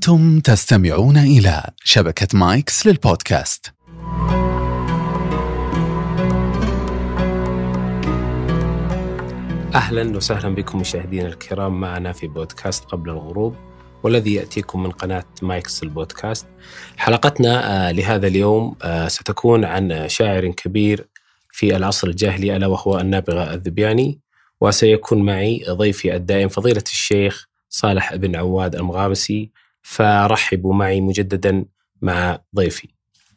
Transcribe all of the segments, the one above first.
أنتم تستمعون إلى شبكة مايكس للبودكاست أهلا وسهلا بكم مشاهدينا الكرام معنا في بودكاست قبل الغروب والذي يأتيكم من قناة مايكس البودكاست. حلقتنا آه، لهذا اليوم آه، ستكون عن شاعر كبير في العصر الجاهلي ألا وهو النابغة الذبياني وسيكون معي ضيفي الدائم فضيلة الشيخ صالح بن عواد المغامسي فرحبوا معي مجددا مع ضيفي.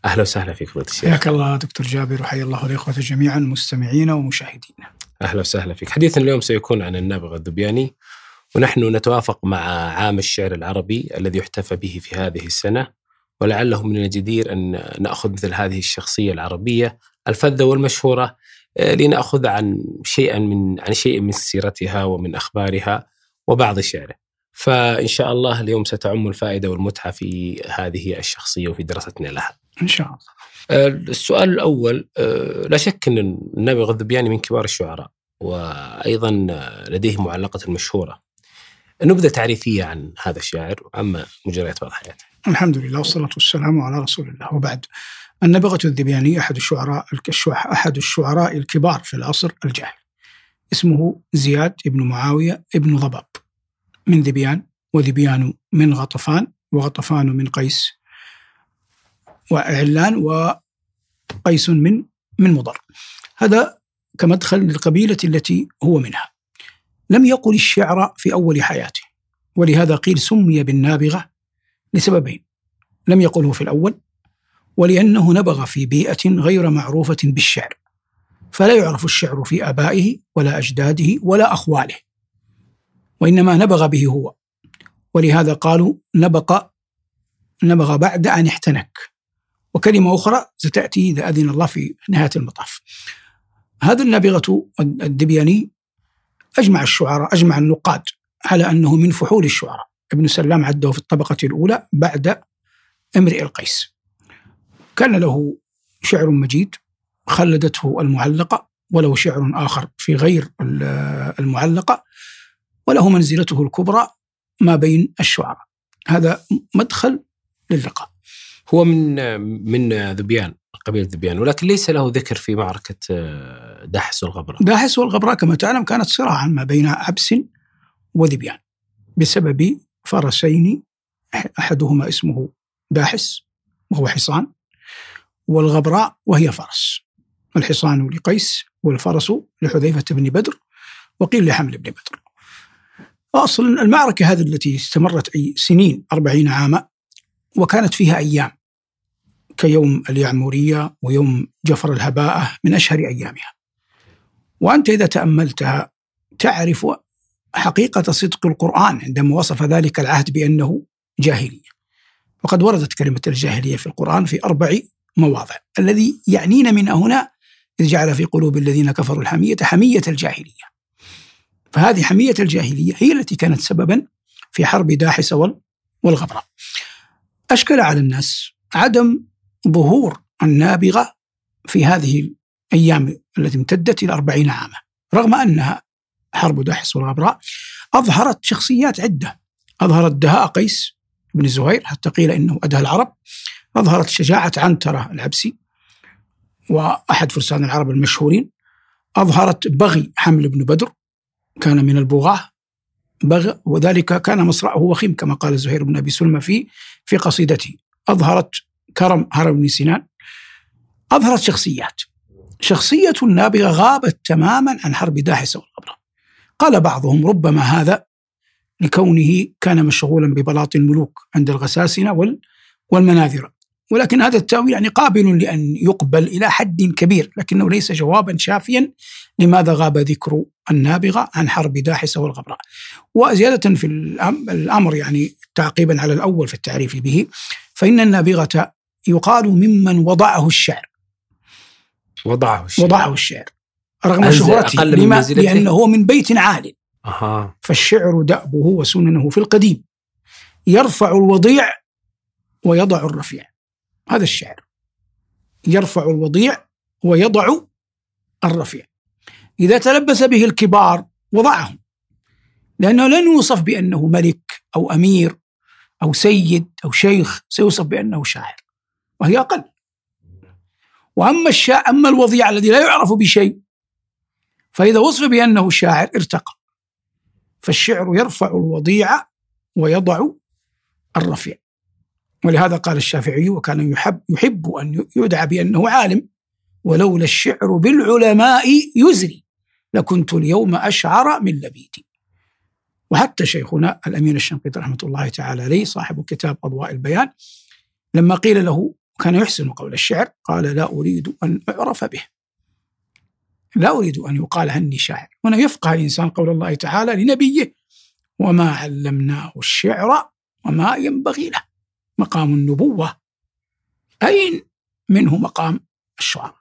أهلا وسهلا فيك فضيله الشيخ. حياك الله دكتور جابر وحيا الله الاخوه جميعا مستمعين ومشاهدين. أهلا وسهلا فيك. حديثنا اليوم سيكون عن النابغه الذبياني ونحن نتوافق مع عام الشعر العربي الذي يحتفى به في هذه السنة ولعله من الجدير أن نأخذ مثل هذه الشخصية العربية الفذة والمشهورة آه، لنأخذ عن شيئا من عن شيء من سيرتها ومن أخبارها وبعض شعره. فإن شاء الله اليوم ستعم الفائدة والمتعة في هذه الشخصية وفي دراستنا لها. إن شاء الله. آه، السؤال الأول آه، لا شك أن النابغه الذبياني من كبار الشعراء وأيضا لديه معلقة مشهورة. نبذة تعريفية عن هذا الشاعر وعما مجريات بعض حياته. الحمد لله والصلاة والسلام على رسول الله وبعد. النبغة الذبياني أحد الشعراء أحد الشعراء الكبار في العصر الجاهلي. اسمه زياد بن معاوية بن ضباب من ذبيان وذبيان من غطفان وغطفان من قيس وعلان وقيس من من مضر. هذا كمدخل للقبيلة التي هو منها. لم يقل الشعر في أول حياته ولهذا قيل سمي بالنابغة لسببين لم يقله في الأول ولأنه نبغ في بيئة غير معروفة بالشعر فلا يعرف الشعر في آبائه ولا أجداده ولا أخواله وإنما نبغ به هو. ولهذا قالوا نبق نبغ بعد أن احتنك. وكلمة أخرى ستأتي إذا أذن الله في نهاية المطاف. هذا النابغة الدبياني أجمع الشعراء أجمع النقاد على أنه من فحول الشعراء. ابن سلام عده في الطبقة الأولى بعد امرئ القيس. كان له شعر مجيد خلدته المعلقة وله شعر آخر في غير المعلقة. وله منزلته الكبرى ما بين الشعراء. هذا مدخل للقاء. هو من من ذبيان قبيلة ذبيان ولكن ليس له ذكر في معركة داحس والغبراء داحس والغبراء كما تعلم كانت صراعا ما بين عبس وذبيان بسبب فرسين أحدهما اسمه داحس وهو حصان والغبراء وهي فرس. الحصان لقيس والفرس لحذيفة بن بدر وقيل لحمل بن بدر. أصل المعركة هذه التي استمرت أي سنين أربعين عاما وكانت فيها أيام كيوم اليعمورية ويوم جفر الهباءة من أشهر أيامها. وأنت إذا تأملتها تعرف حقيقة صدق القرآن عندما وصف ذلك العهد بأنه جاهلية. وقد وردت كلمة الجاهلية في القرآن في أربع مواضع. الذي يعنينا من هنا إذ جعل في قلوب الذين كفروا الحمية حمية الجاهلية. فهذه حمية الجاهلية هي التي كانت سببا في حرب داحس والغبراء. أشكل على الناس عدم ظهور النابغة في هذه الأيام التي امتدت إلى أربعين عاما رغم أنها حرب داحس والغبراء أظهرت شخصيات عدة. أظهرت دهاء قيس بن زهير حتى قيل إنه أدهى العرب. أظهرت شجاعة عنترة العبسي وأحد فرسان العرب المشهورين. أظهرت بغي حمل بن بدر كان من البغاة بغ وذلك كان مصرعه وخيم كما قال زهير بن أبي سلمى في في قصيدته. أظهرت كرم هرم بن سنان أظهرت شخصيات. شخصية النابغة غابت تماما عن حرب داحس والغبرة قال بعضهم ربما هذا لكونه كان مشغولا ببلاط الملوك عند الغساسنة والمناذرة. ولكن هذا التأويل يعني قابل لأن يقبل إلى حد كبير لكنه ليس جوابا شافيا لماذا غاب ذكر النابغة عن حرب داحسة والغبراء. وزيادة في الأمر يعني تعقيبا على الأول في التعريف به فإن النابغة يقال ممن وضعه الشعر. وضعه الشعر. وضعه الشعر. رغم شهرته لما لأنه من بيت عال. أها. فالشعر دأبه وسننه في القديم. يرفع الوضيع ويضع الرفيع. هذا الشعر. يرفع الوضيع ويضع الرفيع. إذا تلبس به الكبار وضعهم. لأنه لن يوصف بأنه ملك أو أمير أو سيد أو شيخ سيوصف بأنه شاعر. وهي أقل. وأما الشاعر أما الوضيع الذي لا يعرف بشيء فإذا وصف بأنه شاعر ارتقى. فالشعر يرفع الوضيع ويضع الرفيع. ولهذا قال الشافعي وكان يحب يحب أن يدعى بأنه عالم ولولا الشعر بالعلماء يزري لكنت اليوم أشعر من لبيدي وحتى شيخنا الأمين الشنقيطي رحمة الله تعالى عليه صاحب كتاب أضواء البيان لما قيل له كان يحسن قول الشعر قال لا أريد أن أعرف به. لا أريد أن يقال عني شاعر. هنا يفقه الإنسان قول الله تعالى لنبيه وما علمناه الشعر وما ينبغي له. مقام النبوة. أين منه مقام الشعراء؟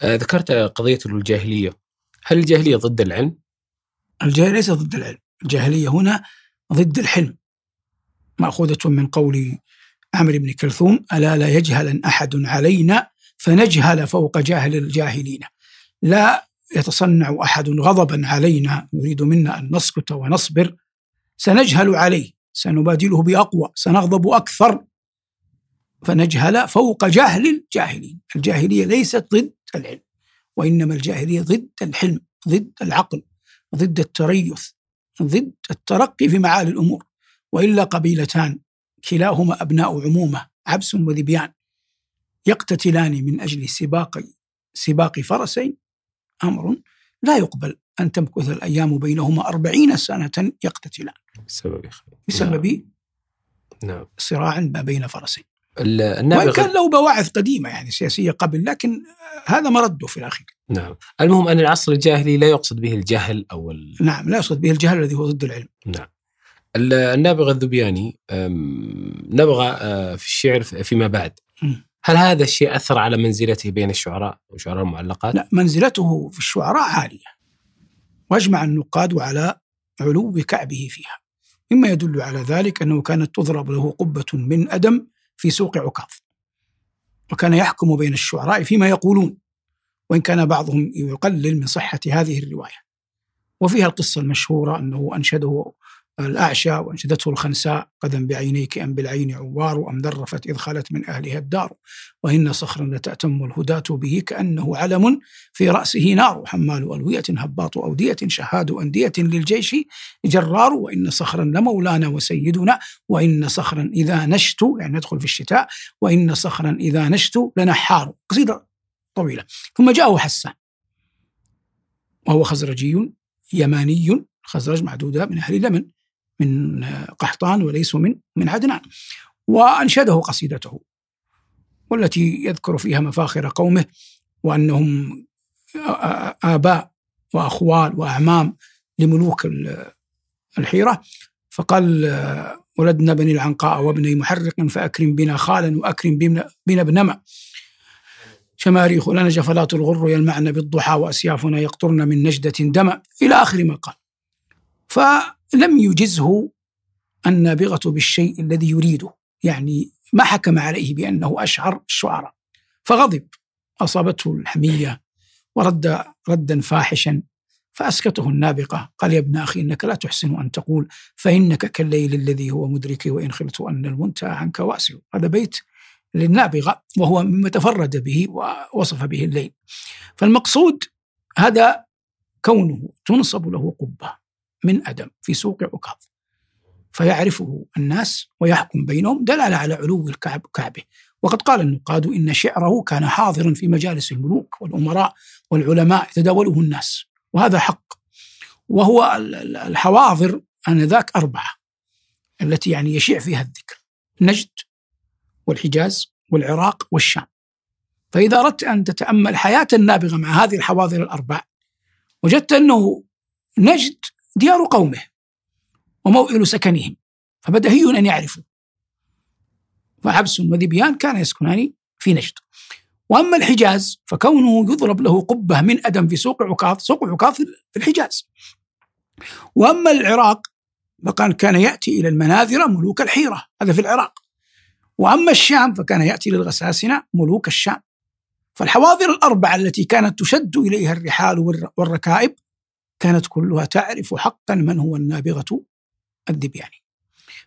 آه، ذكرت قضية الجاهلية. هل الجاهلية ضد العلم؟ الجاهلية ليست ضد العلم. الجاهلية هنا ضد الحلم. مأخوذة من قول عمرو بن كلثوم ألا لا يجهل أحد علينا فنجهل فوق جاهل الجاهلين. لا يتصنع أحد غضبا علينا يريد منا أن نسكت ونصبر سنجهل عليه. سنبادله بأقوى سنغضب أكثر. فنجهل فوق جهل الجاهلين. الجاهلية ليست ضد العلم وإنما الجاهلية ضد الحلم ضد العقل ضد التريث ضد الترقي في معالي الأمور. وإلا قبيلتان كلاهما أبناء عمومة عبس وذبيان يقتتلان من أجل سباق سباق فرسين أمر لا يقبل أن تمكث الأيام بينهما أربعين سنة يقتتلان. بسبب بسبب نعم. صراع ما بين فرسين. وإن كان له بواعث قديمة يعني سياسية قبل لكن هذا مرده في الأخير. نعم. المهم أن العصر الجاهلي لا يقصد به الجهل أو ال... نعم لا يقصد به الجهل الذي هو ضد العلم. نعم. النابغة الذبياني نبغى آه، في الشعر فيما بعد. هل هذا الشيء أثر على منزلته بين الشعراء وشعراء المعلقات؟ لا منزلته في الشعراء عالية. وأجمع النقاد على علو كعبه فيها. مما يدل على ذلك أنه كانت تضرب له قبة من أدم في سوق عكاظ. وكان يحكم بين الشعراء فيما يقولون وإن كان بعضهم يقلل من صحة هذه الرواية. وفيها القصة المشهورة أنه أنشده الأعشى وأنشدته الخنساء قدم بعينيك أم بالعين عوار أم ذرفت إذ خلت من أهلها الدار. وإن صخرا لتأتم الهداة به كأنه علم في رأسه نار. حمال ألوية هباط أودية شهاد أندية للجيش جرار. وإن صخرا لمولانا وسيدنا وإن صخرا إذا نشت يعني ندخل في الشتاء وإن صخرا إذا نشت لنحار. قصيدة طويلة. ثم جاءه حسان. وهو خزرجي يماني خزرج معدودة من أهل اليمن. من قحطان وليسوا من من عدنان وأنشده قصيدته والتي يذكر فيها مفاخر قومه وأنهم آباء وأخوال وأعمام لملوك الحيرة فقال ولدنا بني العنقاء وابني محرق فأكرم بنا خالا وأكرم بنا ابنما شماريخ لنا جفلات الغر يلمعن بالضحى وأسيافنا يقطرن من نجدة دم إلى آخر ما قال فلم يجزه النابغة بالشيء الذي يريده. يعني ما حكم عليه بأنه أشعر الشعراء. فغضب. أصابته الحمية ورد ردا فاحشا فأسكته النابغة. قال يا ابن أخي إنك لا تحسن أن تقول فإنك كالليل الذي هو مدركي وإن خلت أن المنتهى عنك واسع هذا بيت للنابغة وهو مما تفرد به ووصف به الليل. فالمقصود هذا كونه تنصب له قبة. من أدم في سوق عكاظ. فيعرفه الناس ويحكم بينهم دلالة على علو الكعب كعبه. وقد قال النقاد إن شعره كان حاضرا في مجالس الملوك والأمراء والعلماء يتداوله الناس وهذا حق. وهو الحواضر آنذاك أربعة التي يعني يشيع فيها الذكر نجد والحجاز والعراق والشام. فإذا أردت أن تتأمل حياة النابغة مع هذه الحواضر الأربع وجدت أنه نجد ديار قومه وموئل سكنهم فبدهي أن يعرفوا فعبس وذبيان كان يسكنان في نجد وأما الحجاز فكونه يضرب له قبة من أدم في سوق عكاظ، سوق عكاظ في الحجاز. وأما العراق فكان كان يأتي إلى المناذره ملوك الحيرة، هذا في العراق. وأما الشام فكان يأتي للغساسنة ملوك الشام. فالحواضر الأربعة التي كانت تشد إليها الرحال والركائب كانت كلها تعرف حقا من هو النابغة الذبياني.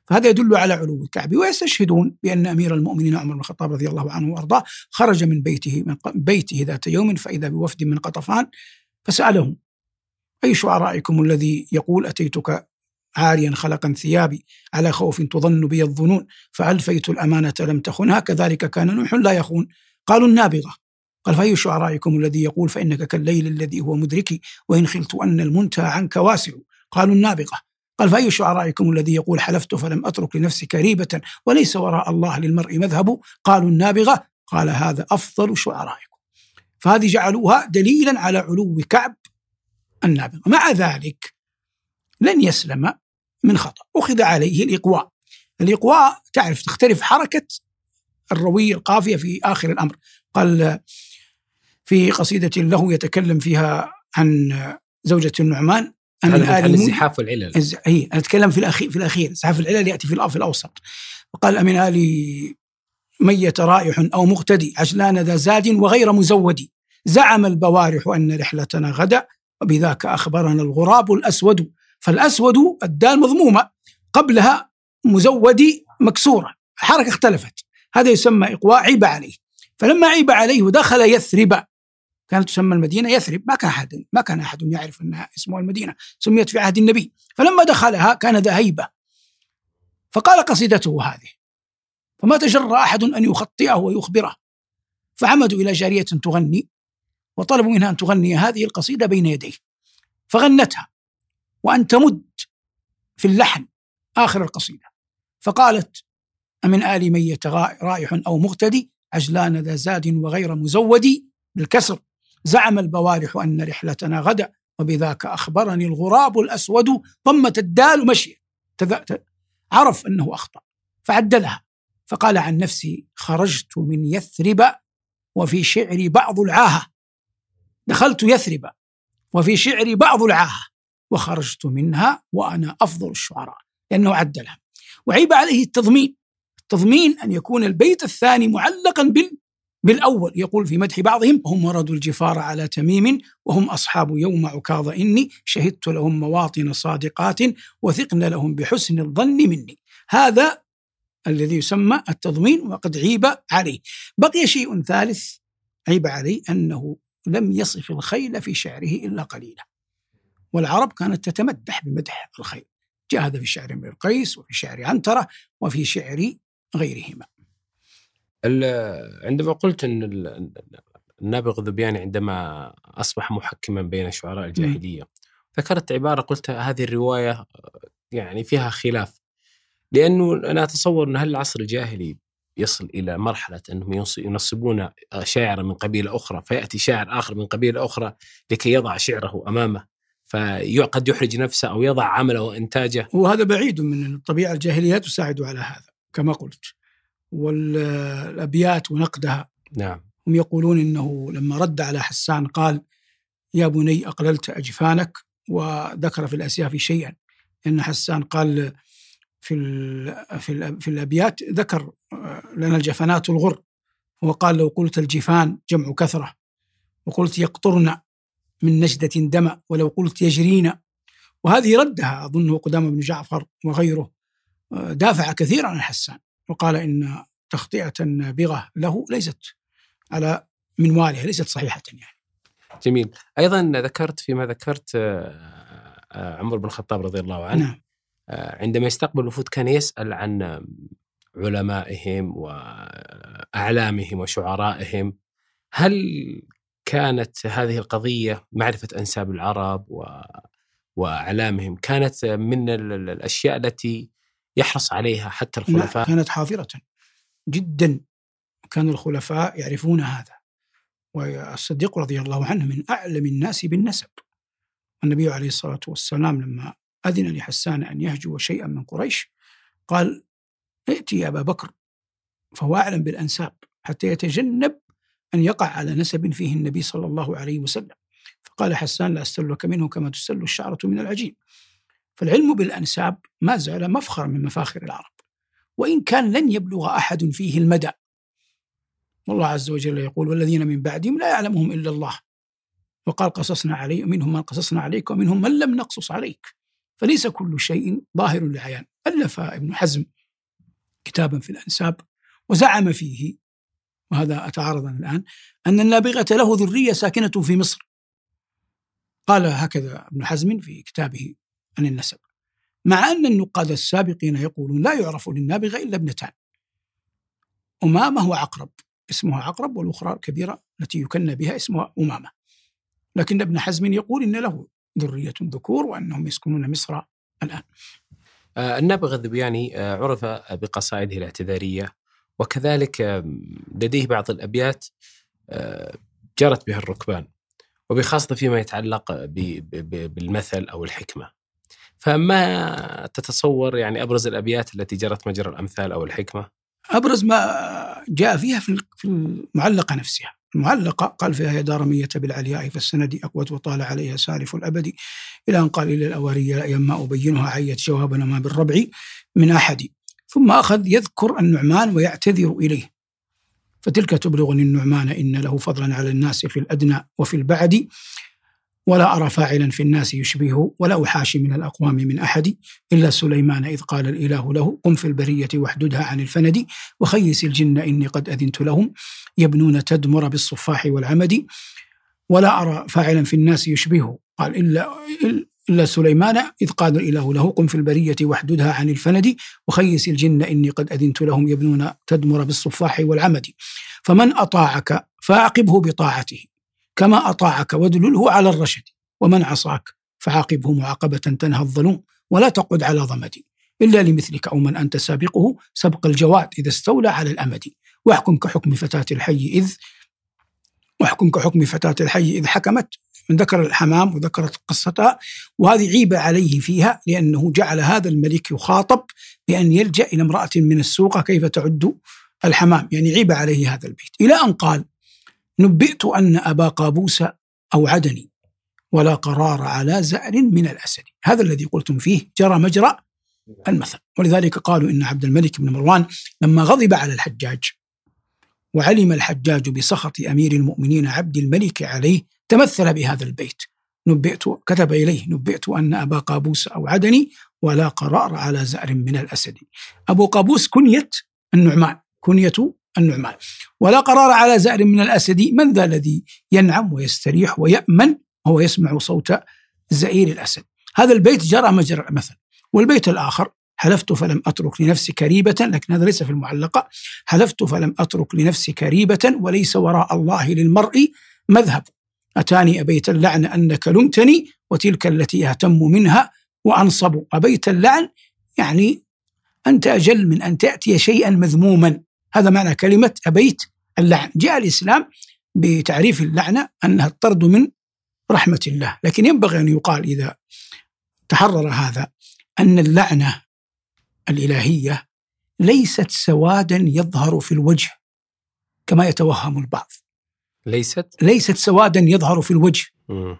فهذا يدل على علو الكعبة ويستشهدون بأن أمير المؤمنين عمر بن الخطاب رضي الله عنه وأرضاه خرج من بيته من بيته ذات يوم فإذا بوفد من قطفان فسألهم أي شعرائكم الذي يقول أتيتك عاريا خلقا ثيابي على خوف تظن بي الظنون فألفيت الأمانة لم تخنها كذلك كان نوح لا يخون. قالوا النابغة. قال فأي شعرائكم الذي يقول فإنك كالليل الذي هو مدركي وإن خلت أن المنتهى عنك واسع؟ قالوا النابغة. قال فأي شعرائكم الذي يقول حلفت فلم أترك لنفسي كريبة وليس وراء الله للمرء مذهب؟ قالوا النابغة. قال هذا أفضل شعرائكم. فهذه جعلوها دليلا على علو كعب النابغة. مع ذلك لن يسلم من خطأ. أخذ عليه الإقواء. الإقواء تعرف تختلف حركة الروي القافية في آخر الأمر. قال في قصيدة له يتكلم فيها عن زوجة النعمان أن آل الزحاف والعلل. الز... هي أنا أتكلم في الأخير في الأخير. زحاف العلل يأتي في الأوسط. وقال أمن آل ميت رائح أو مغتدي عجلان ذا زاد وغير مزود. زعم البوارح أن رحلتنا غدا وبذاك أخبرنا الغراب الأسود. فالأسود الدال مضمومة قبلها مزودي مكسورة. الحركة اختلفت. هذا يسمى إقواء عيب عليه. فلما عيب عليه ودخل يثرب. كانت تسمى المدينة يثرب. ما كان أحد ما كان أحد يعرف أنها اسمها المدينة سميت في عهد النبي. فلما دخلها كان ذا هيبة. فقال قصيدته هذه فما تجرأ أحد أن يخطئه ويخبره. فعمدوا إلى جارية تغني وطلبوا منها أن تغني هذه القصيدة بين يديه. فغنتها وأن تمد في اللحن آخر القصيدة. فقالت أمن آل ميت رائح أو مغتدي عجلان ذا زاد وغير مزود بالكسر. زعم البوارح أن رحلتنا غدا وبذاك أخبرني الغراب الأسود ضمت الدال مشي عرف أنه أخطأ فعدلها فقال عن نفسي خرجت من يثرب وفي شعري بعض العاهة. دخلت يثرب وفي شعري بعض العاهة وخرجت منها وأنا أفضل الشعراء لأنه عدلها. وعيب عليه التضمين التضمين أن يكون البيت الثاني معلقا بال بالأول يقول في مدح بعضهم هم وردوا الجفار على تميم وهم أصحاب يوم عكاظ إني شهدت لهم مواطن صادقات وثقن لهم بحسن الظن مني. هذا الذي يسمى التضمين وقد عيب عليه. بقي شيء ثالث عيب عليه أنه لم يصف الخيل في شعره إلا قليلا. والعرب كانت تتمدح بمدح الخيل. جاء هذا في شعر امرئ القيس وفي شعر عنترة وفي شعر غيرهما. عندما قلت إن النابغ الذبياني عندما أصبح محكما بين شعراء الجاهلية ذكرت عبارة قلت هذه الرواية يعني فيها خلاف لأنه أنا أتصور إن هل العصر الجاهلي يصل إلى مرحلة إنهم ينصبون شاعرا من قبيلة أخرى فيأتي شاعر آخر من قبيلة أخرى لكي يضع شعره أمامه فقد يحرج نفسه أو يضع عمله وإنتاجه. وهذا بعيد من الطبيعه الجاهلية تساعد على هذا كما قلت. والأبيات ونقدها. نعم. هم يقولون إنه لما رد على حسان قال يا بني أقللت أجفانك؟ وذكر في الأسياف شيئا. إن حسان قال في في في الأبيات ذكر لنا الجفنات الغر. وقال لو قلت الجفان جمع كثرة وقلت يقطرن من نجدة دم ولو قلت يجرين. وهذه ردها أظنه قدام بن جعفر وغيره دافع كثيرا عن حسان. وقال إن تخطئة النابغة له ليست على منوالها ليست صحيحة يعني. جميل. أيضا ذكرت فيما ذكرت آه، آه، عمر بن الخطاب رضي الله عنه. نعم. آه، عندما يستقبل الوفود كان يسأل عن علمائهم وأعلامهم وشعرائهم. هل كانت هذه القضية معرفة أنساب العرب و... وأعلامهم كانت من الأشياء التي يحرص عليها حتى الخلفاء. كانت حاضرة جدا. كان الخلفاء يعرفون هذا. والصديق رضي الله عنه من أعلم الناس بالنسب. النبي عليه الصلاة والسلام لما أذن لحسان أن يهجو شيئا من قريش قال ائتي يا أبا بكر. فهو أعلم بالأنساب حتى يتجنب أن يقع على نسب فيه النبي صلى الله عليه وسلم. فقال حسان لا أستلك منه كما تسل الشعرة من العجين. فالعلم بالأنساب ما زال مفخرا من مفاخر العرب وإن كان لن يبلغ أحد فيه المدى. والله عز وجل يقول والذين من بعدهم لا يعلمهم إلا الله. وقال قصصنا عليه منهم من قصصنا عليك ومنهم من لم نقصص عليك. فليس كل شيء ظاهر لعيان ألف ابن حزم كتابا في الأنساب وزعم فيه وهذا أتعارض الآن أن النابغة له ذرية ساكنة في مصر. قال هكذا ابن حزم في كتابه عن النسب. مع أن النقاد السابقين يقولون لا يعرف للنابغة إلا ابنتان. أمامة وعقرب اسمها عقرب والأخرى الكبيرة التي يكنى بها اسمها أمامة. لكن ابن حزم يقول إن له ذرية ذكور وأنهم يسكنون مصر الآن. آه، النابغة الذبياني آه، عرف بقصائده الاعتذارية وكذلك آه، لديه بعض الأبيات جرت بها الركبان وبخاصة فيما يتعلق بالمثل أو الحكمة. فما تتصور يعني أبرز الأبيات التي جرت مجرى الأمثال أو الحكمة؟ أبرز ما جاء فيها في المعلقة نفسها. المعلقة قال فيها يا دارمية بالعلياء فالسند أقوت وطال عليها سالف الأبد. إلى أن قال إلى الأواري لا ما أبينها عيت جوابنا ما بالربع من أحد. ثم أخذ يذكر النعمان ويعتذر إليه. فتلك تبلغني النعمان إن له فضلا على الناس في الأدنى وفي البعد. ولا أرى فاعلا في الناس يشبهه ولا أحاشي من الأقوام من أحد إلا سليمان إذ قال الإله له قم في البرية واحددها عن الفند وخيس الجن إني قد أذنت لهم يبنون تدمر بالصفاح والعمد ولا أرى فاعلا في الناس يشبهه. قال إلا إلا سليمان إذ قال الإله له قم في البرية واحددها عن الفند وخيس الجن إني قد أذنت لهم يبنون تدمر بالصفاح والعمد فمن أطاعك فأعقبه بطاعته. كما أطاعك وادلله على الرشد ومن عصاك فعاقبه معاقبة تنهى الظلوم ولا تقعد على ضمد إلا لمثلك أو من أنت سابقه سبق الجواد إذا استولى على الأمد. واحكم كحكم فتاة الحي إذ واحكم كحكم فتاة الحي إذ حكمت من ذكر الحمام وذكرت قصتها وهذه عيب عليه فيها لأنه جعل هذا الملك يخاطب بأن يلجأ إلى امرأة من السوق كيف تعد الحمام. يعني عيب عليه هذا البيت. إلى أن قال نبئت أن أبا قابوس أوعدني ولا قرار على زأر من الأسد. هذا الذي قلتم فيه جرى مجرى المثل. ولذلك قالوا إن عبد الملك بن مروان لما غضب على الحجاج وعلم الحجاج بسخط أمير المؤمنين عبد الملك عليه تمثل بهذا البيت. نبئت كتب إليه نبئت أن أبا قابوس أوعدني ولا قرار على زأر من الأسد. أبو قابوس كنية النعمان كنية النعمان. ولا قرار على زأر من الأسد من ذا الذي ينعم ويستريح ويأمن وهو يسمع صوت زئير الأسد؟ هذا البيت جرى مجرى المثل والبيت الآخر حلفت فلم أترك لنفسي كريبة لكن هذا ليس في المعلقة. حلفت فلم أترك لنفسي كريبة وليس وراء الله للمرء مذهب. أتاني أبيت اللعن أنك لمتني وتلك التي أهتم منها وأنصب. أبيت اللعن يعني أنت أجل من أن تأتي شيئا مذموما. هذا معنى كلمة أبيت اللعن. جاء الإسلام بتعريف اللعنة أنها الطرد من رحمة الله. لكن ينبغي أن يقال إذا تحرر هذا أن اللعنة الإلهية ليست سوادا يظهر في الوجه كما يتوهم البعض. ليست؟ ليست سوادا يظهر في الوجه. م.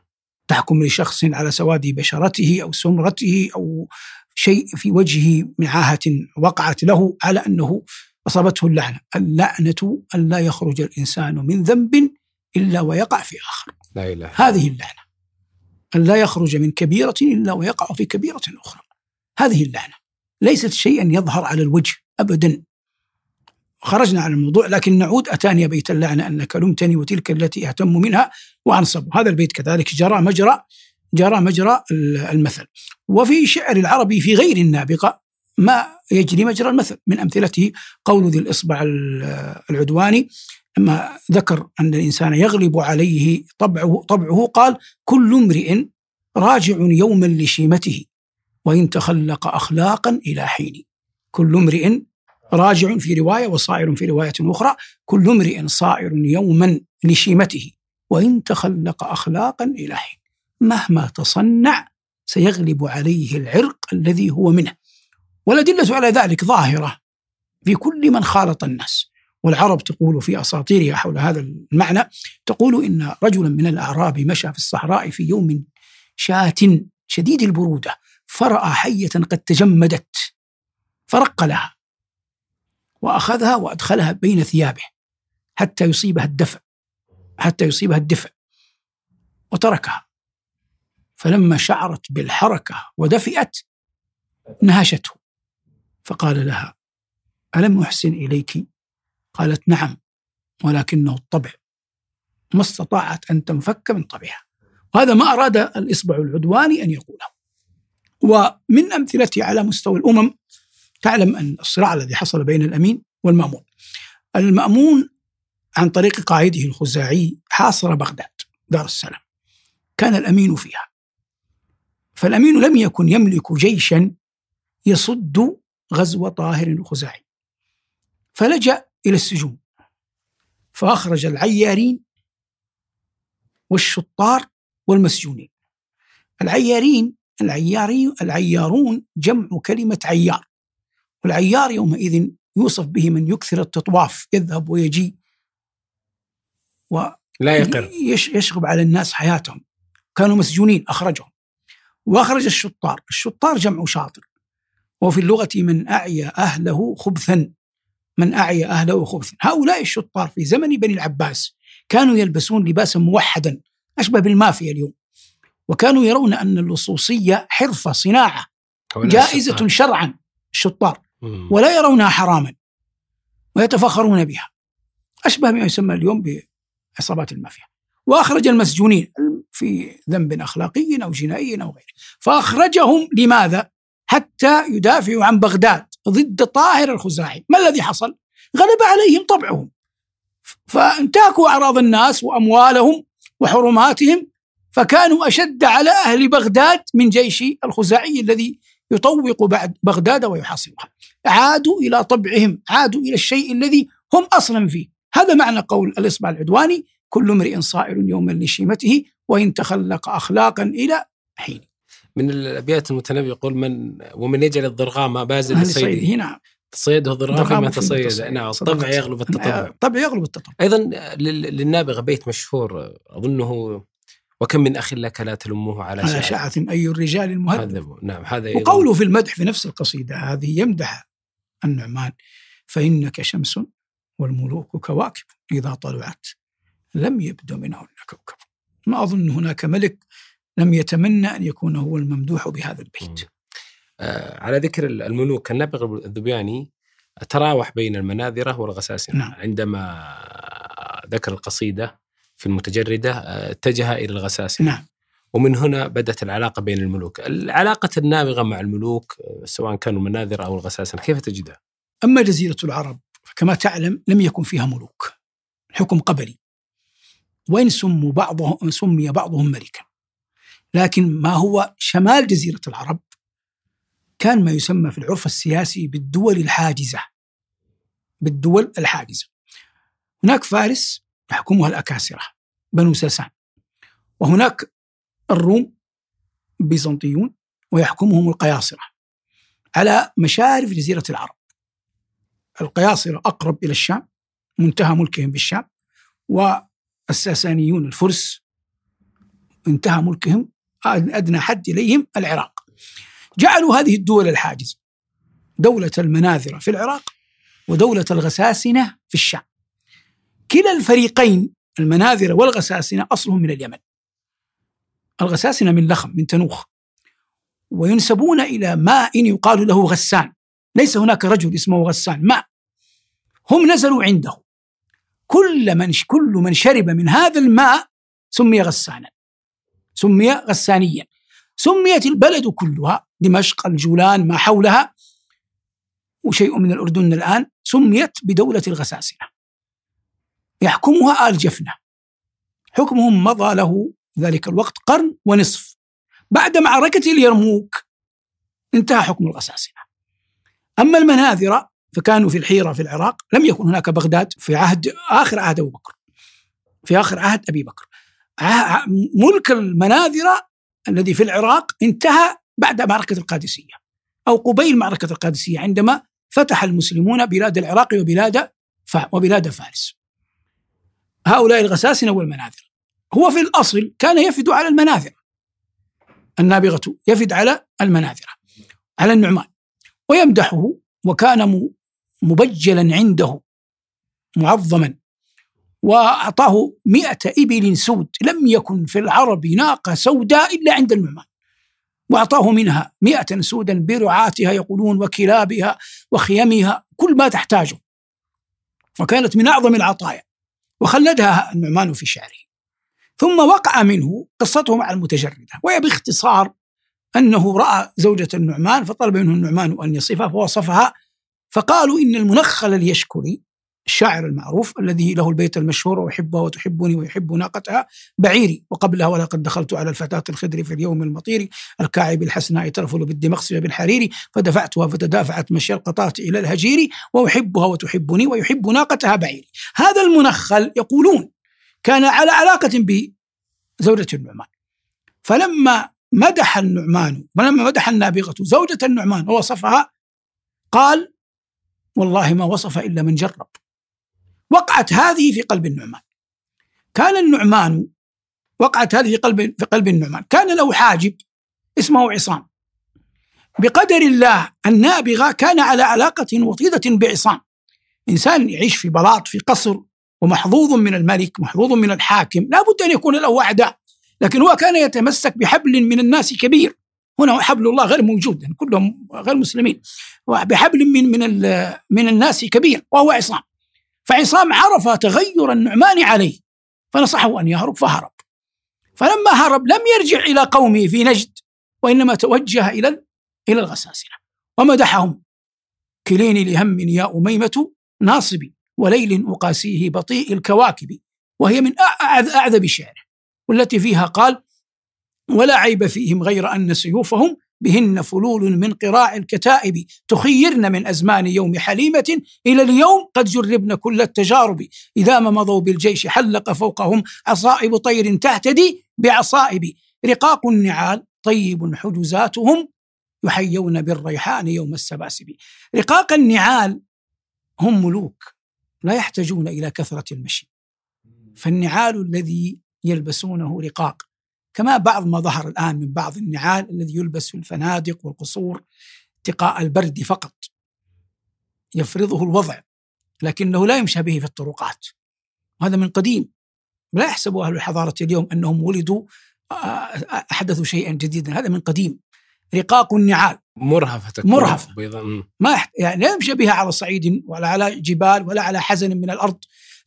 تحكم لشخص على سواد بشرته أو سمرته أو شيء في وجهه من عاهة وقعت له على أنه أصابته اللعنة اللعنة أن لا يخرج الإنسان من ذنب إلا ويقع في آخر. لا إله. هذه اللعنة. أن لا يخرج من كبيرة إلا ويقع في كبيرة أخرى. هذه اللعنة. ليست شيئا يظهر على الوجه أبدا. خرجنا عن الموضوع لكن نعود أتاني بيت اللعنة أنك لمتني وتلك التي أهتم منها وأنصب. هذا البيت كذلك جرى مجرى جرى مجرى المثل. وفي شعر العربي في غير النابغة ما يجري مجرى المثل. من أمثلته قول ذي الإصبع العدواني لما ذكر أن الإنسان يغلب عليه طبعه, طبعه قال كل امرئ راجع يوما لشيمته وإن تخلق أخلاقا إلى حين. كل امرئ راجع في رواية وصائر في رواية أخرى كل امرئ صائر يوما لشيمته وإن تخلق أخلاقا إلى حين. مهما تصنع سيغلب عليه العرق الذي هو منه. والأدلة على ذلك ظاهرة في كل من خالط الناس. والعرب تقول في أساطيرها حول هذا المعنى تقول إن رجلا من الأعراب مشى في الصحراء في يوم شاة شديد البرودة فرأى حية قد تجمدت فرق لها وأخذها وأدخلها بين ثيابه حتى يصيبها الدفع حتى يصيبها الدفع وتركها. فلما شعرت بالحركة ودفئت نهشته. فقال لها ألم أحسن إليك? قالت نعم ولكنه الطبع. ما استطاعت أن تنفك من طبعها. وهذا ما أراد الإصبع العدواني أن يقوله. ومن أمثلته على مستوى الأمم تعلم أن الصراع الذي حصل بين الأمين والمأمون. المأمون عن طريق قائده الخزاعي حاصر بغداد دار السلام. كان الأمين فيها. فالأمين لم يكن يملك جيشا يصد غزو طاهر الخزاعي. فلجأ إلى السجون. فأخرج العيارين والشطار والمسجونين. العيارين العياري العيارون جمع كلمة عيار. والعيار يومئذ يوصف به من يكثر التطواف يذهب ويجي و لا يقر. يشغب على الناس حياتهم. كانوا مسجونين أخرجهم. وأخرج الشطار. الشطار جمع شاطر. وفي اللغة من أعيا أهله خبثا. من أعيا أهله خبثا. هؤلاء الشطار في زمن بني العباس كانوا يلبسون لباسا موحدا أشبه بالمافيا اليوم. وكانوا يرون أن اللصوصية حرفة صناعة جائزة الشطار. شرعا الشطار. ولا يرونها حراما ويتفخرون بها. أشبه بما يسمى اليوم بعصابات المافيا. وأخرج المسجونين في ذنب أخلاقي أو جنائي أو غيره. فأخرجهم لماذا؟ حتى يدافعوا عن بغداد ضد طاهر الخزاعي. ما الذي حصل؟ غلب عليهم طبعهم. فانتهكوا أعراض الناس وأموالهم وحرماتهم فكانوا أشد على أهل بغداد من جيش الخزاعي الذي يطوق بعد بغداد ويحاصرها. عادوا إلى طبعهم عادوا إلى الشيء الذي هم أصلا فيه. هذا معنى قول الإصبع العدواني كل امرئ صائر يوما لشيمته وإن تخلق أخلاقا إلى حين من الأبيات المتنبي يقول من ومن يجعل الضرغام بازل صيده نعم تصيده الضرغام ما تصيد نعم الطبع يغلب التطبع. الطبع يغلب التطبع. أيضا للنابغة بيت مشهور أظنه وكم من أخ لك لا تلمه على على شعث أي الرجال المهذب. نعم هذا وقوله في المدح في نفس القصيدة هذه يمدح النعمان فإنك شمس والملوك كواكب إذا طلعت لم يبدو منهن كوكب. ما أظن هناك ملك لم يتمنى أن يكون هو الممدوح بهذا البيت. آه على ذكر الملوك النابغ الذبياني تراوح بين المناذرة والغساسنة نعم. عندما ذكر القصيدة في المتجردة آه، اتجه إلى الغساسنة نعم. ومن هنا بدأت العلاقة بين الملوك. العلاقة النابغة مع الملوك آه، سواء كانوا المناذرة أو الغساسنة كيف تجدها؟ أما جزيرة العرب فكما تعلم لم يكن فيها ملوك. حكم قبلي. وإن سموا بعضهم سمي بعضهم ملكا. لكن ما هو شمال جزيرة العرب كان ما يسمى في العرف السياسي بالدول الحاجزة بالدول الحاجزة. هناك فارس يحكمها الأكاسرة بنو ساسان. وهناك الروم بيزنطيون ويحكمهم القياصرة. على مشارف جزيرة العرب. القياصرة أقرب إلى الشام منتهى ملكهم بالشام والساسانيون الفرس انتهى ملكهم أدنى حد إليهم العراق. جعلوا هذه الدول الحاجزة دولة المناذرة في العراق ودولة الغساسنة في الشام. كلا الفريقين المناذرة والغساسنة أصلهم من اليمن. الغساسنة من لخم من تنوخ. وينسبون إلى ماء يقال له غسان. ليس هناك رجل اسمه غسان. ماء. هم نزلوا عنده. كل من كل من شرب من هذا الماء سمي غسانا. سمي غسانيا. سميت البلد كلها دمشق الجولان ما حولها وشيء من الأردن الآن سميت بدولة الغساسنة. يحكمها آل جفنة. حكمهم مضى له ذلك الوقت قرن ونصف. بعد معركة اليرموك انتهى حكم الغساسنة. أما المناذرة فكانوا في الحيرة في العراق لم يكن هناك بغداد في عهد آخر عهد أبو بكر. في آخر عهد أبي بكر. ملك المناذرة الذي في العراق انتهى بعد معركة القادسية أو قبيل معركة القادسية عندما فتح المسلمون بلاد العراق وبلاد وبلاد فارس. هؤلاء الغساسنة والمناذرة. هو في الأصل كان يفد على المناذرة. النابغة يفد على المناذرة على النعمان. ويمدحه وكان مبجلا عنده معظما. وأعطاه مئة إبل سود لم يكن في العرب ناقة سوداء إلا عند النعمان وأعطاه منها مئة سودا برعاتها يقولون وكلابها وخيمها كل ما تحتاجه. وكانت من أعظم العطايا. وخلدها النعمان في شعره. ثم وقع منه قصته مع المتجردة. وهي باختصار أنه رأى زوجة النعمان فطلب منه النعمان أن يصفها فوصفها فقالوا إن المنخل اليشكري الشاعر المعروف الذي له البيت المشهور وأحبها وتحبني ويحب ناقتها بعيري وقبلها ولقد دخلت على الفتاة الخدر في اليوم المطير الكاعب الحسناء ترفل بالدمقس وبالحرير فدفعتها فتدافعت مشي القطاة إلى الهجير وأحبها وتحبني ويحب ناقتها بعيري. هذا المنخل يقولون كان على علاقة بزوجة النعمان. فلما مدح النعمان ولما مدح النابغة زوجة النعمان ووصفها قال والله ما وصف إلا من جرب. وقعت هذه في قلب النعمان. كان النعمان وقعت هذه في قلب في قلب النعمان. كان له حاجب اسمه عصام. بقدر الله النابغة كان على علاقة وطيدة بعصام. إنسان يعيش في بلاط في قصر ومحظوظ من الملك محظوظ من الحاكم. لا بد أن يكون له أعداء لكن هو كان يتمسك بحبل من الناس كبير. هنا حبل الله غير موجود يعني كلهم غير مسلمين. بحبل من من من الناس كبير وهو عصام. فعصام عرف تغير النعمان عليه فنصحه أن يهرب فهرب. فلما هرب لم يرجع إلى قومه في نجد وإنما توجه إلى إلى الغساسنة ومدحهم كليني لهم يا أميمة ناصبي وليل أقاسيه بطيء الكواكب وهي من أعذب شعره. والتي فيها قال ولا عيب فيهم غير أن سيوفهم بهن فلول من قراع الكتائب. تخيرن من أزمان يوم حليمة إلى اليوم قد جربن كل التجارب. إذا ما مضوا بالجيش حلق فوقهم عصائب طير تهتدي بعصائب. رقاق النعال طيب حجزاتهم يحيون بالريحان يوم السباسب. رقاق النعال هم ملوك لا يحتاجون إلى كثرة المشي. فالنعال الذي يلبسونه رقاق. كما بعض ما ظهر الآن من بعض النعال الذي يلبس في الفنادق والقصور اتقاء البرد فقط. يفرضه الوضع لكنه لا يمشى به في الطرقات. وهذا من قديم. لا يحسب أهل الحضارة اليوم أنهم ولدوا آه، أحدثوا شيئا جديدا. هذا من قديم. رقاق النعال. مرهفة مرهفة. ما. يعني لا يمشي بها على صعيد ولا على جبال ولا على حزن من الأرض.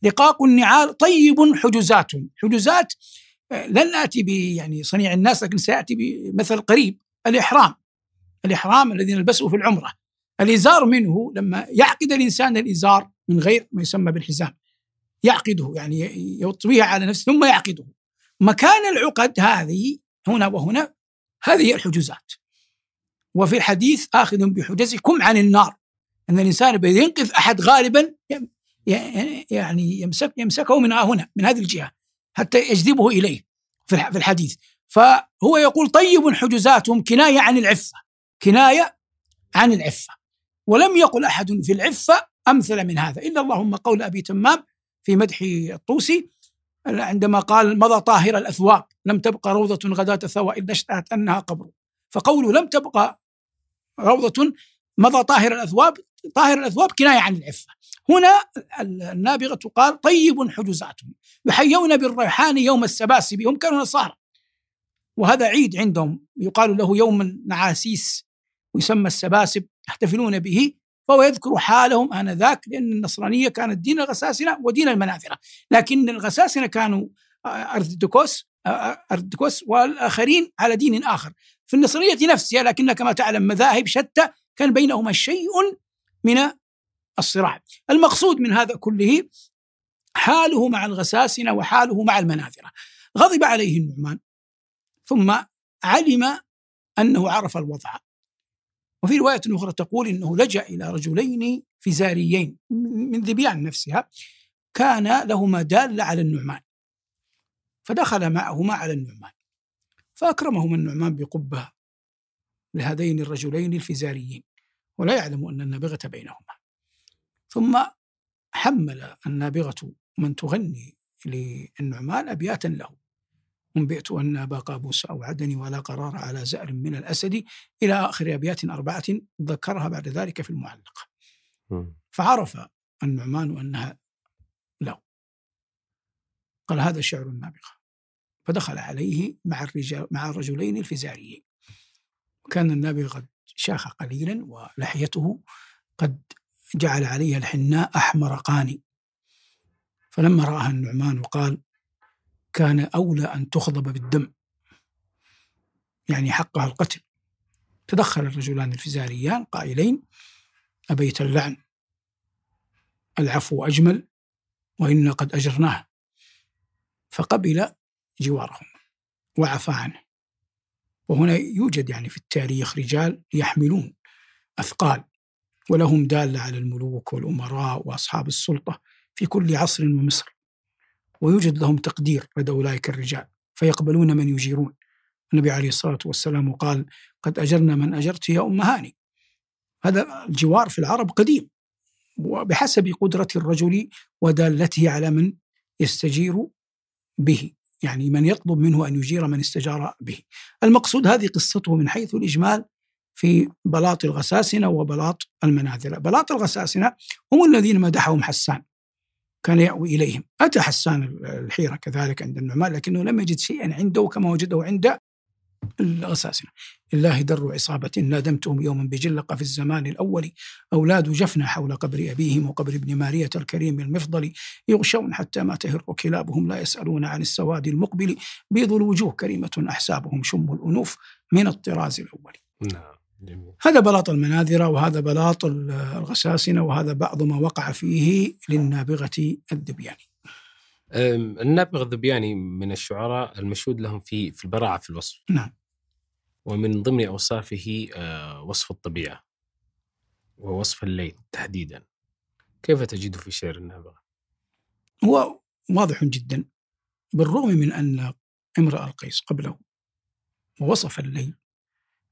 رقاق النعال طيب حجزات. حجزات لن ب يعني صنيع الناس لكن سيأتي بمثل قريب الإحرام. الإحرام الذي نلبسه في العمرة. الإزار منه لما يعقد الإنسان الإزار من غير ما يسمى بالحزام يعقده يعني يطويه على نفسه ثم يعقده. مكان العقد هذه هنا وهنا هذه الحجوزات. وفي الحديث آخذ بحجزكم عن النار. أن الإنسان إذا ينقذ أحد غالبا يعني يمسك يمسكه من هنا من هذه الجهة. حتى يجذبه إليه في الحديث. فهو يقول طيب حجزاتهم كناية عن العفة. كناية عن العفة. ولم يقل أحد في العفة أمثل من هذا. إلا اللهم قول أبي تمام في مدح الطوسي عندما قال مضى طاهر الأثواب لم تبقى روضة غداة ثوى إلا اشتهت أنها قبر. فقوله لم تبقى روضة مضى طاهر الأثواب طاهر الأثواب كناية عن العفة. هنا النابغة قال طيب حجزاتهم يحيون بالريحان يوم السباسب هم كانوا نصارى. وهذا عيد عندهم. يقال له يوم النعاسيس ويسمى السباسب يحتفلون به فهو يذكر حالهم آنذاك لأن النصرانية كانت دين الغساسنة ودين المناثرة لكن الغساسنة كانوا أرثوذكوس أرثوذكوس والآخرين على دين آخر. في النصرانية نفسها لكن كما تعلم مذاهب شتى كان بينهما شيء من الصراع. المقصود من هذا كله حاله مع الغساسنة وحاله مع المناثرة غضب عليه النعمان ثم علم أنه عرف الوضع. وفي رواية أخرى تقول إنه لجأ إلى رجلين فزاريين من ذبيان نفسها كان لهما دالة على النعمان. فدخل معهما على النعمان. فأكرمهما النعمان بقبة لهذين الرجلين الفزاريين. ولا يعلم أن النابغة بينهما. ثم حمل النابغة من تغني للنعمان أبياتا له. أنبئت أن أبا قابوس أوعدني ولا قرار على زأر من الأسد إلى آخر أبيات أربعة ذكرها بعد ذلك في المعلقة. فعرف النعمان أنها له. قال هذا شعر النابغة. فدخل عليه مع الرجال مع الرجلين الفزاريين. وكان النابغة قد شاخ قليلا ولحيته قد جعل عليها الحناء أحمر قاني. فلما رآها النعمان وقال كان أولى أن تخضب بالدم. يعني حقها القتل. تدخل الرجلان الفزاريان قائلين أبيت اللعن. العفو أجمل وإنا قد أجرناه. فقبل جوارهم وعفى عنه. وهنا يوجد يعني في التاريخ رجال يحملون أثقال ولهم دالة على الملوك والأمراء وأصحاب السلطة في كل عصر ومصر. ويوجد لهم تقدير لدى أولئك الرجال فيقبلون من يجيرون. النبي عليه الصلاة والسلام قال قد أجرنا من أجرت يا أم هاني. هذا الجوار في العرب قديم وبحسب قدرة الرجل ودالته على من يستجير به. يعني من يطلب منه أن يجير من استجار به. المقصود هذه قصته من حيث الإجمال في بلاط الغساسنة وبلاط المناذرة بلاط الغساسنة هم الذين مدحهم حسان. كان يأوي إليهم. أتى حسان الحيرة كذلك عند النعمان لكنه لم يجد شيئا عنده كما وجده عند الغساسنة الله در عصابة نادمتهم يوما بجلق في الزمان الأول. أولاد جفنة حول قبر أبيهم وقبر ابن مارية الكريم المفضل. يغشون حتى ما تهر كلابهم لا يسألون عن السواد المقبل. بيض الوجوه كريمة أحسابهم شم الأنوف من الطراز الأول. نعم جميل. هذا بلاط المناذرة وهذا بلاط الغساسنة وهذا بعض ما وقع فيه للنابغة الذبياني أم، النابغة الذبياني من الشعراء المشهود لهم في في البراعة في الوصف. نعم. ومن ضمن أوصافه آه، وصف الطبيعة. ووصف الليل تحديدا. كيف تجده في شعر النابغة؟ هو واضح جدا. بالرغم من أن امرأ القيس قبله ووصف الليل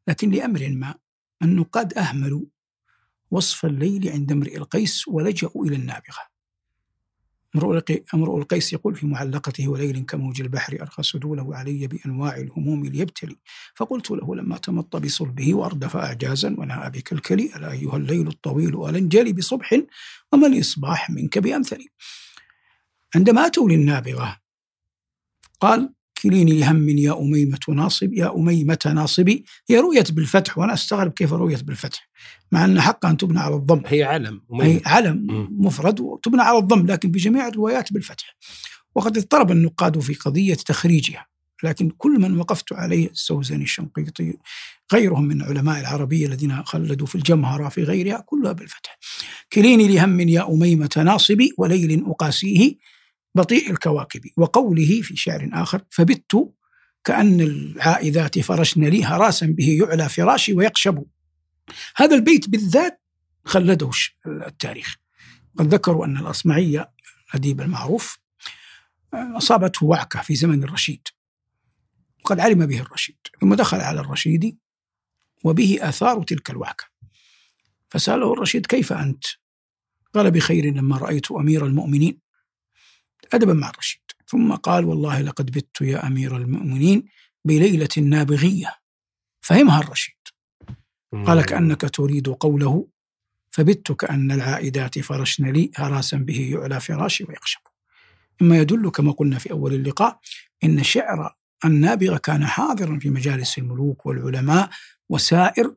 لكن لأمر ما النقاد أهملوا وصف الليل عند امرئ القيس ولجأوا إلى النابغة. امرؤ ألقي- امرؤ القيس يقول في معلقته وليل كموج البحر أرخى سدوله علي بأنواع الهموم ليبتلي. فقلت له لما تمط بصلبه وأردف أعجازا ونهى بكلكلي ألا أيها الليل الطويل ألنجلي بصبح وما الإصباح منك بأمثلي؟ عندما أتوا للنابغة قال كليني لهم يا أميمة ناصب يا أميمة ناصبي هي رؤيت بالفتح وأنا أستغرب كيف رؤيت بالفتح مع أن حقا أن تبنى على الضم هي علم أي مميز. علم. مفرد وتبنى على الضم لكن بجميع الروايات بالفتح وقد اضطرب النقاد في قضية تخريجها لكن كل من وقفت عليه السوزني الشنقيطي غيرهم من علماء العربية الذين خلدوا في الجمهرة في غيرها كلها بالفتح كليني لهم يا أميمة ناصبي وليل أقاسيه بطيء الكواكب وقوله في شعر آخر فبت كأن العائذات فرشن لي هراسا به يعلى فراشي ويقشب. هذا البيت بالذات خلده التاريخ. قد ذكروا أن الأصمعية الأديب المعروف آه، أصابته وعكة في زمن الرشيد. وقد علم به الرشيد ثم دخل على الرشيد وبه آثار تلك الوعكة. فسأله الرشيد كيف أنت؟ قال بخير لما رأيت أمير المؤمنين. أدبا مع الرشيد. ثم قال والله لقد بت يا أمير المؤمنين بليلة نابغية. فهمها الرشيد. قال كأنك تريد قوله فبت كأن العائدات فرشن لي هراسا به يعلى فراشي ويخشب. مما يدل كما قلنا في أول اللقاء إن شعر النابغة كان حاضرا في مجالس الملوك والعلماء وسائر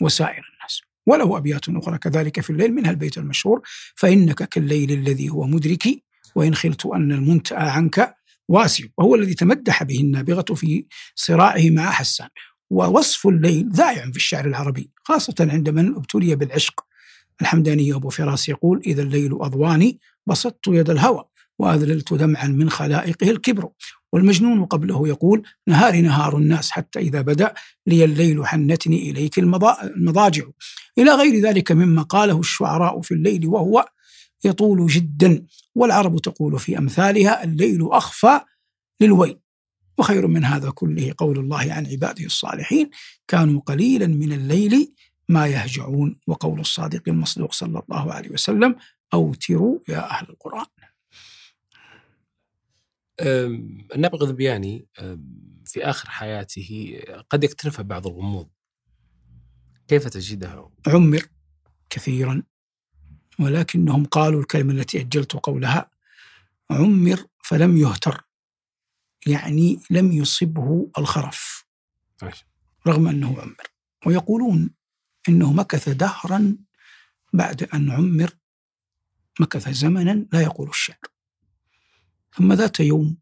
وسائر الناس. وله أبيات أخرى كذلك في الليل منها البيت المشهور فإنك كالليل الذي هو مدركي وإن خلت أن المنتأى عنك واسع وهو الذي تمدح به النابغة في صراعه مع حسان. ووصف الليل ذائع في الشعر العربي خاصة عند من ابتلي بالعشق. الحمداني أبو فراس يقول إذا الليل أضواني بسطت يد الهوى وأذللت دمعا من خلائقه الكبر. والمجنون قبله يقول نهار نهار الناس حتى إذا بدأ لي الليل حنتني إليك المضا- المضاجع. إلى غير ذلك مما قاله الشعراء في الليل وهو يطول جدا والعرب تقول في أمثالها الليل أخفى للويل. وخير من هذا كله قول الله عن عباده الصالحين كانوا قليلا من الليل ما يهجعون. وقول الصادق المصدوق صلى الله عليه وسلم أوتروا يا أهل القرآن. أم، النابغة الذبياني في آخر حياته قد يكتنفها بعض الغموض. كيف تجدها؟ عمر كثيرا. ولكنهم قالوا الكلمة التي أجلت قولها عمر فلم يهتر يعني لم يصبه الخرف. رغم أنه عمر ويقولون إنه مكث دهرا بعد أن عمر مكث زمنا لا يقول الشعر ثم ذات يوم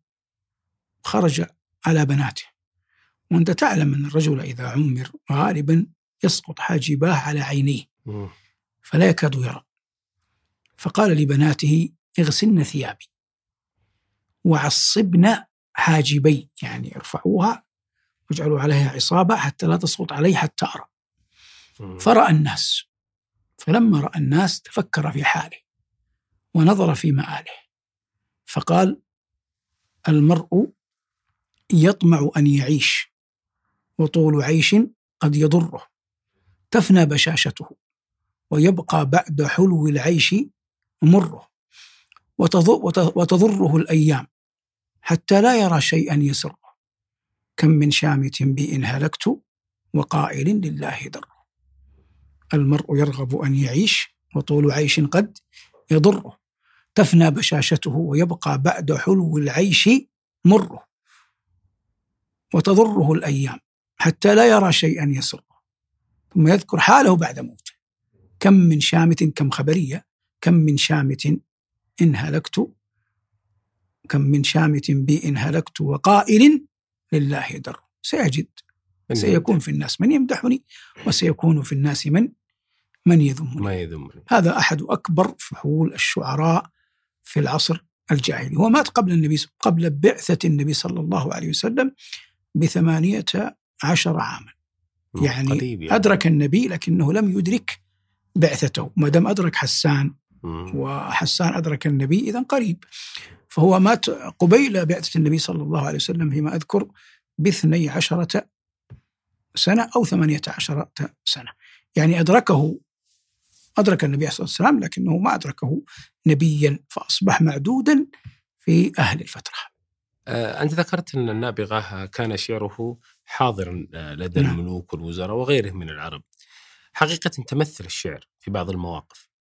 خرج على بناته وأنت تعلم أن الرجل إذا عمر غالبا يسقط حاجباه على عينيه. فلا يكاد يرى فقال لبناته اغسلن ثيابي وعصبن حاجبي يعني ارفعوها واجعلوا عليها عصابة حتى لا تسقط علي حتى أرى. فرأى الناس فلما رأى الناس تفكر في حاله ونظر في مآله فقال المرء يطمع أن يعيش وطول عيش قد يضره تفنى بشاشته ويبقى بعد حلو العيش مره وتض- وت- وتضره الأيام حتى لا يرى شيئا يسره. كم من شامت بي إن هلكت وقائل لله در. المرء يرغب أن يعيش وطول عيش قد يضره. تفنى بشاشته ويبقى بعد حلو العيش مره. وتضره الأيام حتى لا يرى شيئا يسره. ثم يذكر حاله بعد موته. كم من شامت كم خبرية كم من شامت إن هلكت؟ كم من شامت بي إن هلكت وقائل لله در. سيجد. سيكون في الناس من يمدحني وسيكون في الناس من من يذمني. ما يذمني. هذا أحد أكبر فحول الشعراء في العصر الجاهلي. هو مات قبل النبي قبل بعثة النبي صلى الله عليه وسلم بثمانية عشر عاما. يعني يعني. أدرك النبي لكنه لم يدرك بعثته. ما دام أدرك حسان. وحسان أدرك النبي إذا قريب. فهو مات قبيل بعثة النبي صلى الله عليه وسلم فيما أذكر باثني عشرة سنة أو ثمانية عشرة سنة. يعني أدركه أدرك النبي صلى الله عليه وسلم لكنه ما أدركه نبيا فأصبح معدودا في أهل الفترة. آه، أنت ذكرت أن النابغة كان شعره حاضرا آه، لدى نعم. الملوك والوزراء وغيرهم من العرب. حقيقة تمثل الشعر في بعض المواقف.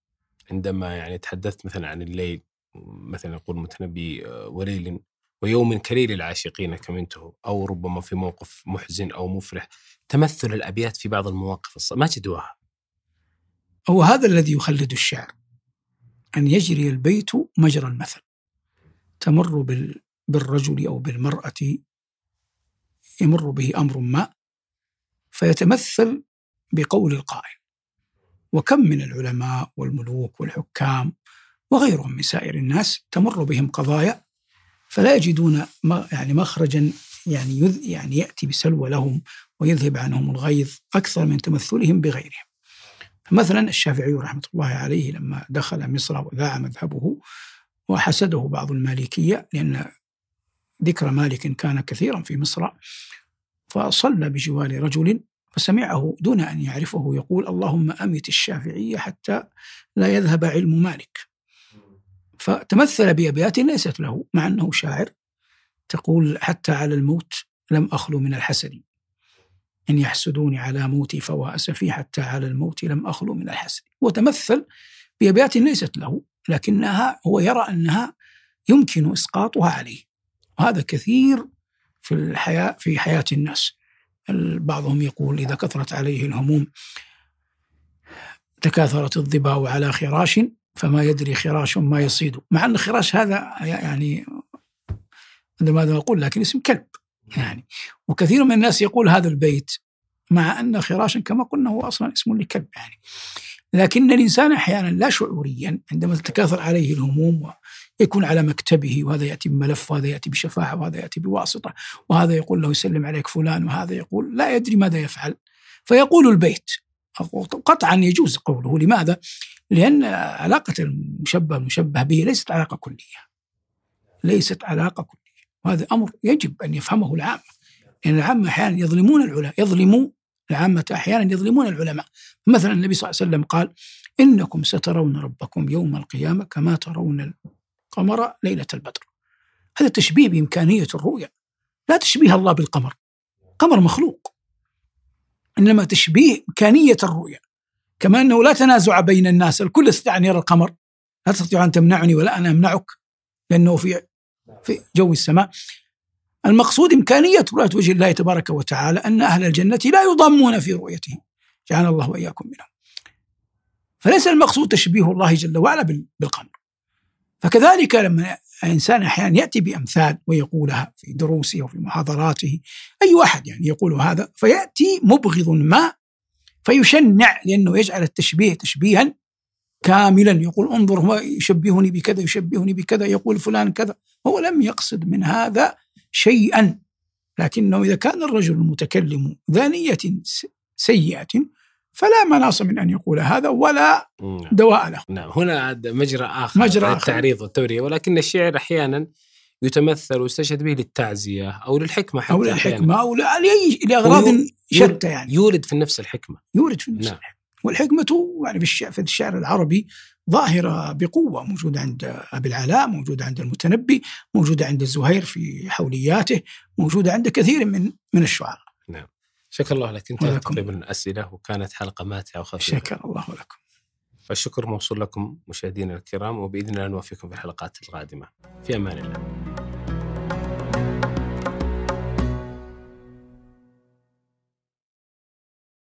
عندما يعني تحدثت مثلا عن الليل مثلا يقول المتنبي آه، وليل ويوم كليل العاشقين كمنته أو ربما في موقف محزن أو مفرح تمثل الأبيات في بعض المواقف ما تدواها هو هذا الذي يخلد الشعر أن يجري البيت مجرى المثل تمر بال بالرجل أو بالمرأة يمر به أمر ما فيتمثل بقول القائل. وكم من العلماء والملوك والحكام وغيرهم من سائر الناس تمر بهم قضايا فلا يجدون يعني مخرجا يعني يذ يعني يأتي بسلوى لهم ويذهب عنهم الغيظ أكثر من تمثلهم بغيرهم. فمثلا الشافعي رحمة الله عليه لما دخل مصر وذاع مذهبه وحسده بعض المالكية لأن ذكر مالك كان كثيرا في مصر فصلى بجوار رجل فسمعه دون أن يعرفه يقول اللهم أمت الشافعية حتى لا يذهب علم مالك. فتمثل بأبيات ليست له مع أنه شاعر تقول حتى على الموت لم أخلو من الحسد. إن يحسدوني على موتي فهو أسفي حتى على الموت لم أخلو من الحسد. وتمثل بأبيات ليست له لكنها هو يرى أنها يمكن إسقاطها عليه. وهذا كثير في الحياة في حياة الناس. بعضهم يقول إذا كثرت عليه الهموم تكاثرت الظباء على خراش فما يدري خراش ما يصيد. مع أن خراش هذا يعني ماذا أقول لكن اسم كلب يعني. وكثير من الناس يقول هذا البيت مع أن خراشا كما قلنا هو أصلا اسم لكلب يعني. لكن الإنسان أحيانا لا شعوريا عندما تتكاثر عليه الهموم ويكون على مكتبه وهذا يأتي بملف وهذا يأتي بشفاعة وهذا يأتي بواسطة وهذا يقول له يسلم عليك فلان وهذا يقول لا يدري ماذا يفعل. فيقول البيت. قطعا يجوز قوله. لماذا؟ لأن علاقة المشبه المشبه به ليست علاقة كلية. ليست علاقة كلية. وهذا أمر يجب أن يفهمه العامة. لأن العامة أحيانا يظلمون العلماء يظلموا العامة أحيانا يظلمون العلماء. مثلا النبي صلى الله عليه وسلم قال إنكم سترون ربكم يوم القيامة كما ترون القمر ليلة البدر. هذا تشبيه بإمكانية الرؤية. لا تشبيه الله بالقمر. قمر مخلوق. إنما تشبيه إمكانية الرؤية. كما أنه لا تنازع بين الناس. الكل يستطيع أن يرى القمر. لا تستطيع أن تمنعني ولا أنا أمنعك. لأنه في في جو السماء. المقصود إمكانية رؤية وجه الله تبارك وتعالى أن أهل الجنة لا يضامون في رؤيته. جعلنا الله وإياكم منهم. فليس المقصود تشبيه الله جل وعلا بالقمر. فكذلك لما الإنسان أحيانا يأتي بأمثال ويقولها في دروسه وفي محاضراته أي واحد يعني يقول هذا فيأتي مبغض ما فيشنع لأنه يجعل التشبيه تشبيها كاملا يقول انظر هو يشبهني بكذا يشبهني بكذا يقول فلان كذا. هو لم يقصد من هذا شيئا لكنه إذا كان الرجل المتكلم ذا نية سيئة فلا مناص من أن يقول هذا ولا نعم. دواء له نعم هنا مجرى آخر مجرى آخر. للتعريض والتورية ولكن الشعر أحيانا يتمثل ويستشهد به للتعزية أو للحكمة حتى أحياناً. للحكمة أو لأي لأغراض ويو- شتى يعني يولد في النفس الحكمة يورد في النفس نعم. والحكمة يعني في الشعر, في الشعر العربي ظاهرة بقوة موجودة عند أبي العلاء موجودة عند المتنبي موجودة عند الزهير في حولياته موجودة عند كثير من من الشعراء شكر الله لك. انتهت. تقريبا الأسئلة وكانت حلقة ماتعة وخفيفة. شكر الله لكم. والشكر موصول لكم مشاهدينا الكرام وبإذن الله نوفيكم في الحلقات القادمة. في أمان الله.